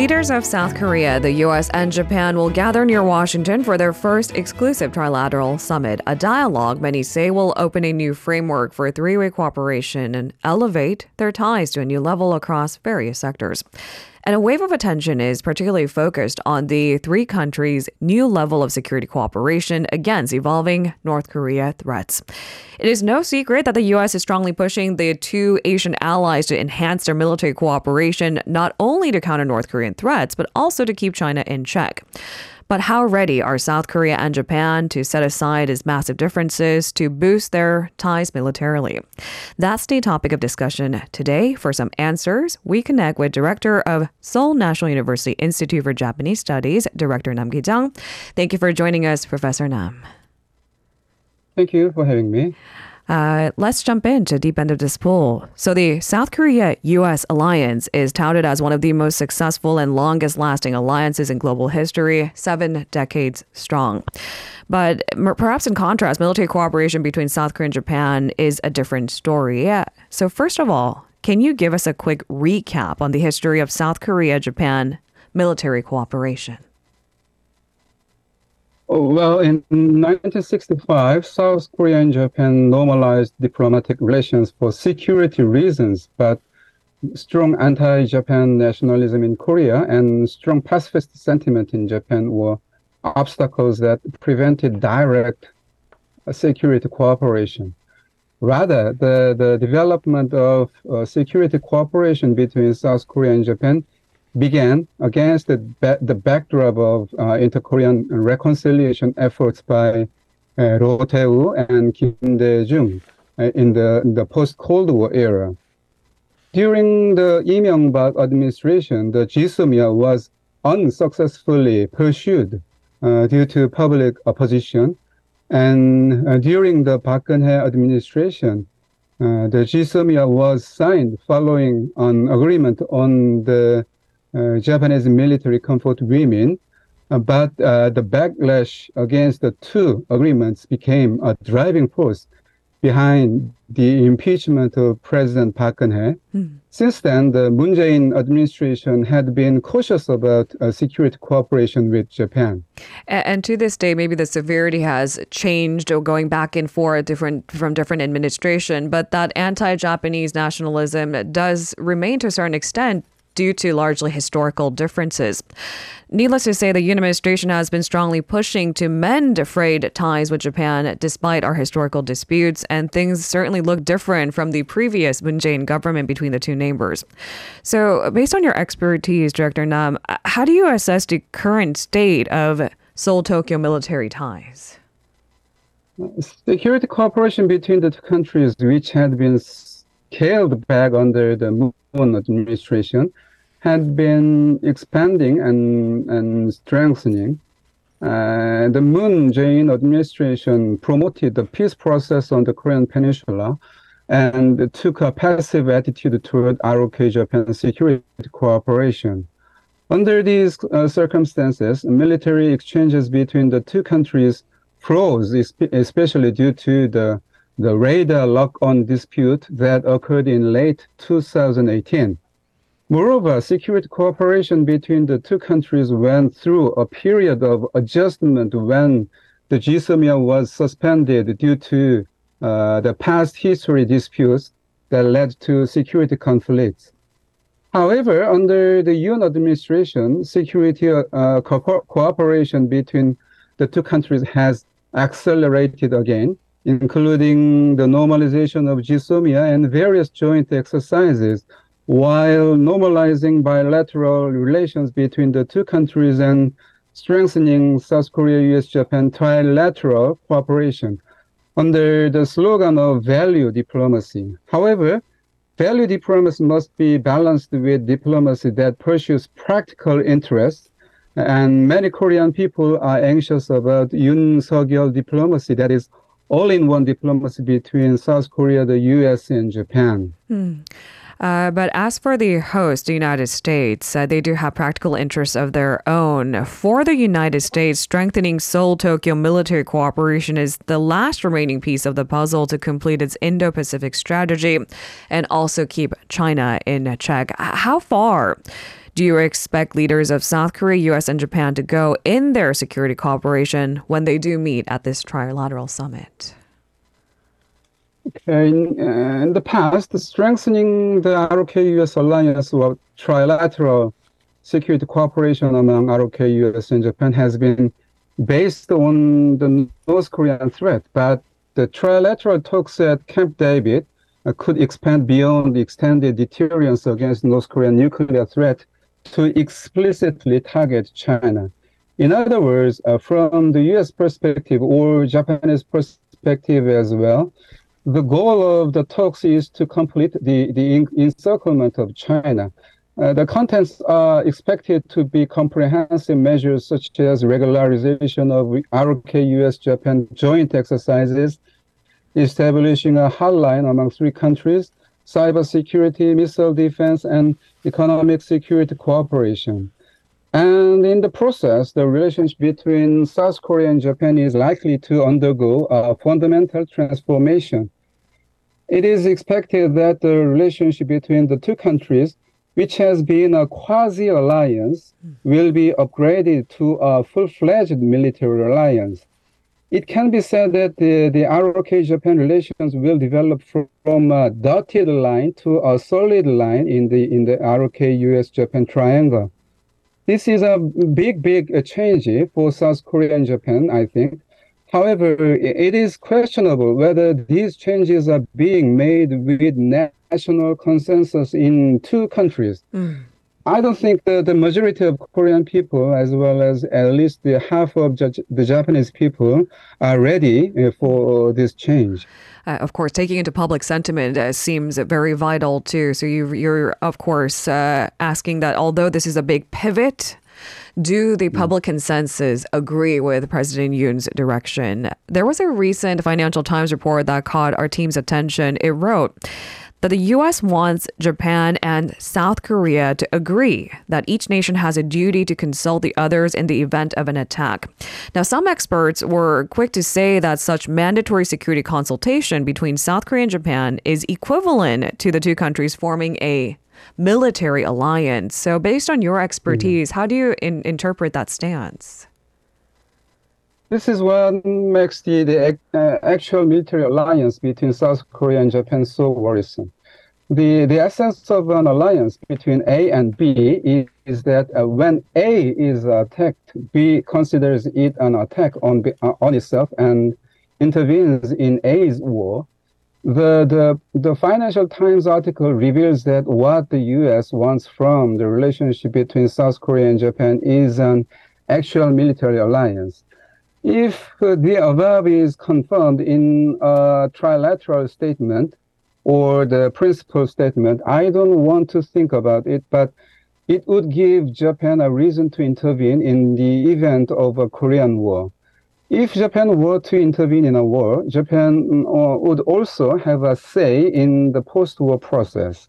Leaders of South Korea, the US, and Japan will gather near Washington for their first exclusive trilateral summit, a dialogue many say will open a new framework for three way cooperation and elevate their ties to a new level across various sectors. And a wave of attention is particularly focused on the three countries' new level of security cooperation against evolving North Korea threats. It is no secret that the U.S. is strongly pushing the two Asian allies to enhance their military cooperation, not only to counter North Korean threats, but also to keep China in check. But how ready are South Korea and Japan to set aside its massive differences to boost their ties militarily? That's the topic of discussion today. For some answers, we connect with Director of Seoul National University Institute for Japanese Studies, Director Nam Ki-jeong. Thank you for joining us, Professor Nam. Thank you for having me. Uh, let's jump into deep end of this pool. So the South Korea-U.S. alliance is touted as one of the most successful and longest-lasting alliances in global history, seven decades strong. But perhaps in contrast, military cooperation between South Korea and Japan is a different story. Yeah. So first of all, can you give us a quick recap on the history of South Korea-Japan military cooperation? Oh, well, in 1965, South Korea and Japan normalized diplomatic relations for security reasons, but strong anti-Japan nationalism in Korea and strong pacifist sentiment in Japan were obstacles that prevented direct security cooperation. Rather, the, the development of uh, security cooperation between South Korea and Japan began against the, ba- the backdrop of uh, inter-Korean reconciliation efforts by uh, Roh Tae-woo and Kim Dae-jung uh, in the, the post-Cold War era. During the Lee Myung-bak administration, the GSOMIA was unsuccessfully pursued uh, due to public opposition. And uh, during the Park Geun-hye administration, uh, the GSOMIA was signed following an agreement on the Japanese military comfort women, uh, but uh, the backlash against the two agreements became a driving force behind the impeachment of President Park Geun-hye. Mm. Since then, the Moon Jae-in administration had been cautious about uh, security cooperation with Japan. And, and, to this day, maybe the severity has changed or going back and forth different from different administration, but that anti-Japanese nationalism does remain to a certain extent due to largely historical differences. Needless to say, the Yoon administration has been strongly pushing to mend frayed ties with Japan despite our historical disputes, and things certainly look different from the previous Moon Jae-in government between the two neighbors. So, based on your expertise, Director Nam, how do you assess the current state of Seoul-Tokyo military ties? Security cooperation between the two countries, which had been scaled back under the Moon administration, had been expanding and, and strengthening. Uh, the Moon Jae-in administration promoted the peace process on the Korean Peninsula and took a passive attitude toward ROK Japan security cooperation. Under these uh, circumstances, military exchanges between the two countries froze, especially due to the the radar lock-on dispute that occurred in late 2018. Moreover, security cooperation between the two countries went through a period of adjustment when the GSOMIA was suspended due to uh, the past history disputes that led to security conflicts. However, under the Yoon administration, security uh, co- cooperation between the two countries has accelerated again including the normalization of GSOMIA and various joint exercises, while normalizing bilateral relations between the two countries and strengthening South Korea, US, Japan trilateral cooperation under the slogan of value diplomacy. However, value diplomacy must be balanced with diplomacy that pursues practical interests. And many Korean people are anxious about Yoon Suk-yeol diplomacy that is all-in-one diplomacy between South Korea, the U.S., and Japan. Hmm. Uh, but as for the host, the United States, uh, they do have practical interests of their own. For the United States, strengthening Seoul Tokyo military cooperation is the last remaining piece of the puzzle to complete its Indo Pacific strategy and also keep China in check. How far do you expect leaders of South Korea, US, and Japan to go in their security cooperation when they do meet at this trilateral summit? Okay, in, uh, in the past, strengthening the ROK US alliance or trilateral security cooperation among ROK US and Japan has been based on the North Korean threat, but the trilateral talks at Camp David uh, could expand beyond the extended deterrence against North Korean nuclear threat to explicitly target China. In other words, uh, from the US perspective or Japanese perspective as well, the goal of the talks is to complete the, the encirclement of China. Uh, the contents are expected to be comprehensive measures such as regularization of ROK US Japan joint exercises, establishing a hotline among three countries, cybersecurity, missile defense, and economic security cooperation. And in the process, the relationship between South Korea and Japan is likely to undergo a fundamental transformation. It is expected that the relationship between the two countries which has been a quasi alliance, will be upgraded to a full fledged military alliance. It can be said that the, the ROK Japan relations will develop from a dotted line to a solid line in the, in the ROK US Japan triangle. This is a big, big change for South Korea and Japan, I think. However, it is questionable whether these changes are being made with national consensus in two countries. Mm. I don't think that the majority of Korean people, as well as at least the half of the Japanese people, are ready uh, for this change. Uh, of course, taking into public sentiment uh, seems very vital too. So you, are of course, uh, asking that although this is a big pivot do the mm. public consensus agree with President Yoon's direction? There was a recent Financial Times report that caught our team's attention. It wrote, that the U.S. wants Japan and South Korea to agree that each nation has a duty to consult the others in the event of an attack. Now, some experts were quick to say that such mandatory security consultation between South Korea and Japan is equivalent to the two countries forming a military alliance. So, based on your expertise, mm. how do you in- interpret that stance? This is what makes the, the uh, actual military alliance between South Korea and Japan so worrisome. The, the essence of an alliance between A and B is, is that uh, when A is attacked, B considers it an attack on, uh, on itself and intervenes in A's war. The, the, the Financial Times article reveals that what the US wants from the relationship between South Korea and Japan is an actual military alliance. If the above is confirmed in a trilateral statement or the principal statement, I don't want to think about it, but it would give Japan a reason to intervene in the event of a Korean War. If Japan were to intervene in a war, Japan uh, would also have a say in the post-war process.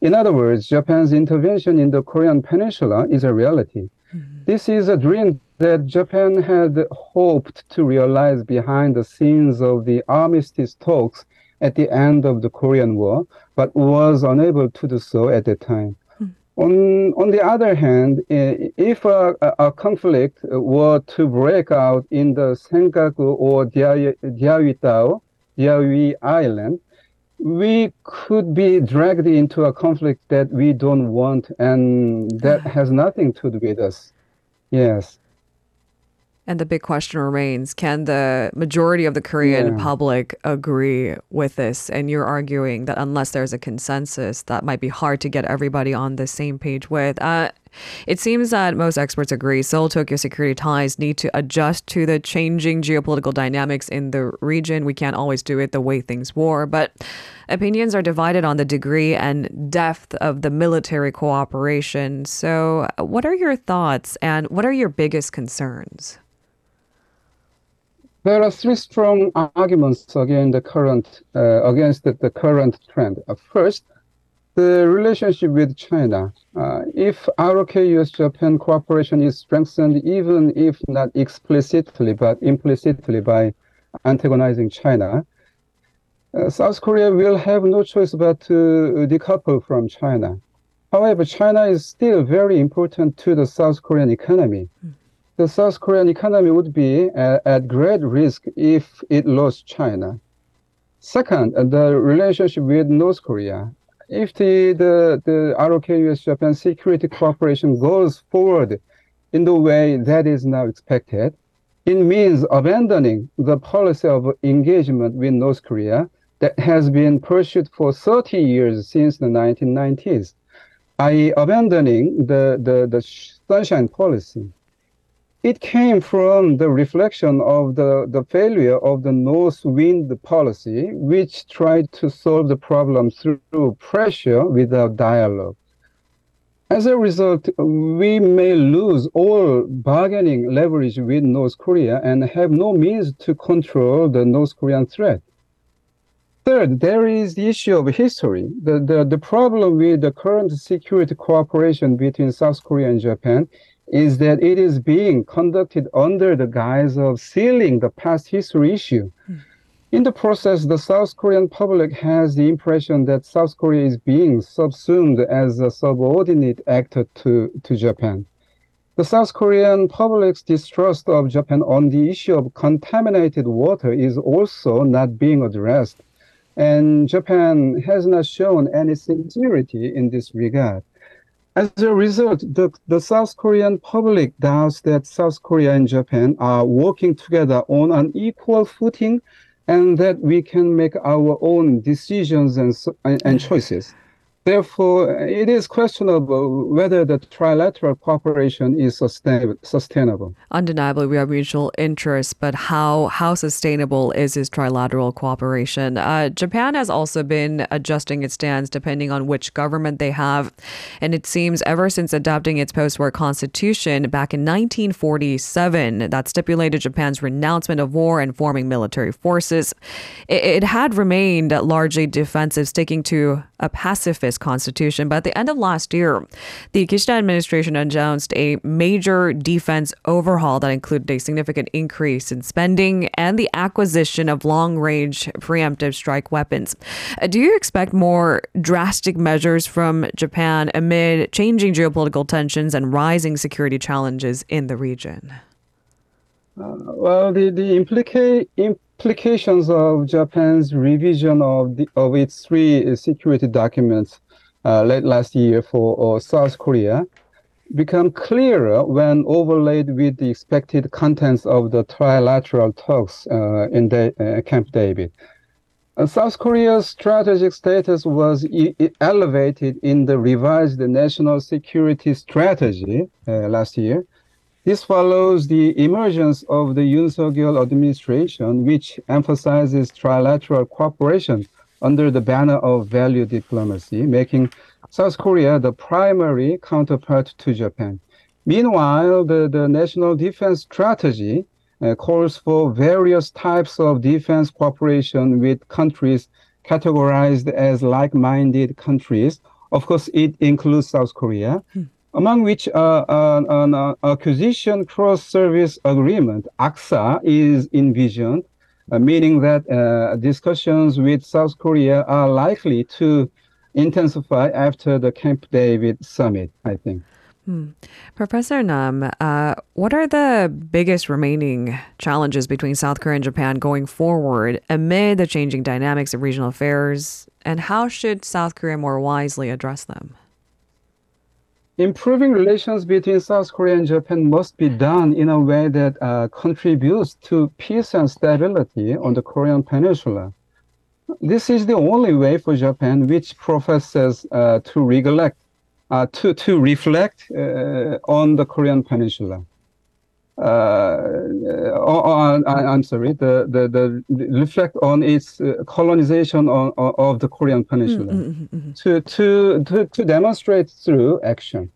In other words, Japan's intervention in the Korean Peninsula is a reality. Mm-hmm. This is a dream that Japan had hoped to realize behind the scenes of the armistice talks at the end of the Korean War, but was unable to do so at the time. Hmm. On, on the other hand, if a, a, conflict were to break out in the Senkaku or Diaoyutao, Diaoyu Island, we could be dragged into a conflict that we don't want and that has nothing to do with us. Yes. And the big question remains can the majority of the Korean yeah. public agree with this? And you're arguing that unless there's a consensus, that might be hard to get everybody on the same page with. Uh, it seems that most experts agree Seoul Tokyo security ties need to adjust to the changing geopolitical dynamics in the region. We can't always do it the way things were, but opinions are divided on the degree and depth of the military cooperation. So, what are your thoughts and what are your biggest concerns? There are three strong arguments against the current uh, against the, the, current trend. Uh, first, the relationship with China. Uh, if ROK US Japan cooperation is strengthened, even if not explicitly but implicitly by antagonizing China, uh, South Korea will have no choice but to decouple from China. However, China is still very important to the South Korean economy. The South Korean economy would be uh, at great risk if it lost China. Second, the relationship with North Korea. If the, the, the ROK US Japan security cooperation goes forward in the way that is now expected, it means abandoning the policy of engagement with North Korea that has been pursued for 30 years since the 1990s i.e., abandoning the, the, the sunshine policy. It came from the reflection of the, the failure of the North Wind policy, which tried to solve the problem through pressure without dialogue. As a result, we may lose all bargaining leverage with North Korea and have no means to control the North Korean threat. Third, there is the issue of history. The, the, the problem with the current security cooperation between South Korea and Japan is that it is being conducted under the guise of sealing the past history issue. Mm. In the process, the South Korean public has the impression that South Korea is being subsumed as a subordinate actor to, to Japan. The South Korean public's distrust of Japan on the issue of contaminated water is also not being addressed and Japan has not shown any sincerity in this regard. As a result, the, the South Korean public doubts that South Korea and Japan are working together on an equal footing and that we can make our own decisions and, and choices. Therefore, it is questionable whether the trilateral cooperation is sustainable. Undeniably, we have mutual interests, but how how sustainable is this trilateral cooperation? Uh, Japan has also been adjusting its stance depending on which government they have, and it seems ever since adopting its post-war constitution back in 1947 that stipulated Japan's renouncement of war and forming military forces, it, it had remained largely defensive, sticking to a pacifist constitution. But at the end of last year, the Kishida administration announced a major defense overhaul that included a significant increase in spending and the acquisition of long range preemptive strike weapons. Uh, do you expect more drastic measures from Japan amid changing geopolitical tensions and rising security challenges in the region? Uh, well, the, the implica- implications of Japan's revision of, the, of its three security documents uh, late last year for uh, South Korea become clearer when overlaid with the expected contents of the trilateral talks uh, in uh, Camp David. Uh, South Korea's strategic status was e- elevated in the revised national security strategy uh, last year, this follows the emergence of the Yoon Suk-yeol administration, which emphasizes trilateral cooperation under the banner of value diplomacy, making South Korea the primary counterpart to Japan. Meanwhile, the, the national defense strategy uh, calls for various types of defense cooperation with countries categorized as like-minded countries. Of course, it includes South Korea. Hmm among which uh, an uh, acquisition cross-service agreement, ACSA, is envisioned, uh, meaning that uh, discussions with South Korea are likely to intensify after the Camp David summit, I think. Hmm. Professor Nam, uh, what are the biggest remaining challenges between South Korea and Japan going forward amid the changing dynamics of regional affairs, and how should South Korea more wisely address them? Improving relations between South Korea and Japan must be done in a way that uh, contributes to peace and stability on the Korean Peninsula. This is the only way for Japan, which professes uh, to uh, to, to reflect uh, on the Korean Peninsula. Uh, I'm sorry, the, the, the, reflect on its uh, colonization on, on, of the Korean Peninsula mm-hmm. to, to, to, to demonstrate through action.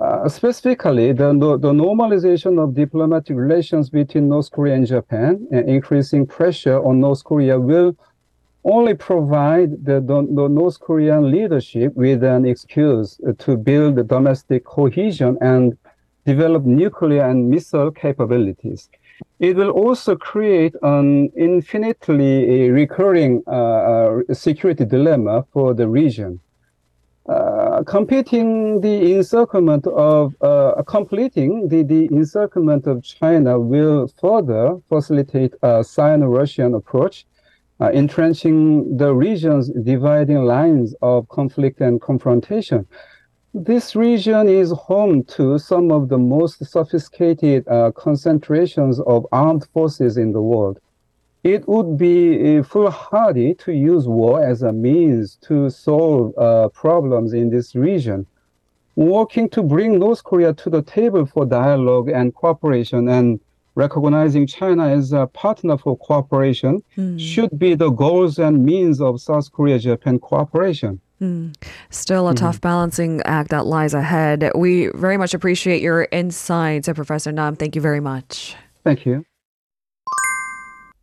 Uh, specifically, the, the normalization of diplomatic relations between North Korea and Japan and increasing pressure on North Korea will only provide the, the, the North Korean leadership with an excuse to build domestic cohesion and develop nuclear and missile capabilities. It will also create an infinitely recurring uh, uh, security dilemma for the region. Uh, uh, competing the encirclement of uh, completing the, the encirclement of China will further facilitate a Sino-Russian approach, uh, entrenching the region's dividing lines of conflict and confrontation. This region is home to some of the most sophisticated uh, concentrations of armed forces in the world. It would be uh, foolhardy to use war as a means to solve uh, problems in this region. Working to bring North Korea to the table for dialogue and cooperation and recognizing China as a partner for cooperation mm. should be the goals and means of South Korea Japan cooperation. Mm. Still a mm-hmm. tough balancing act that lies ahead. We very much appreciate your insights, Professor Nam. Thank you very much. Thank you.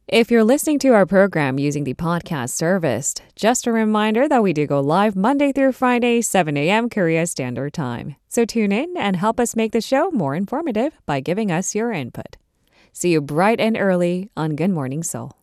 If you're listening to our program using the podcast service, just a reminder that we do go live Monday through Friday, 7 a.m. Korea Standard Time. So tune in and help us make the show more informative by giving us your input. See you bright and early on Good Morning Seoul.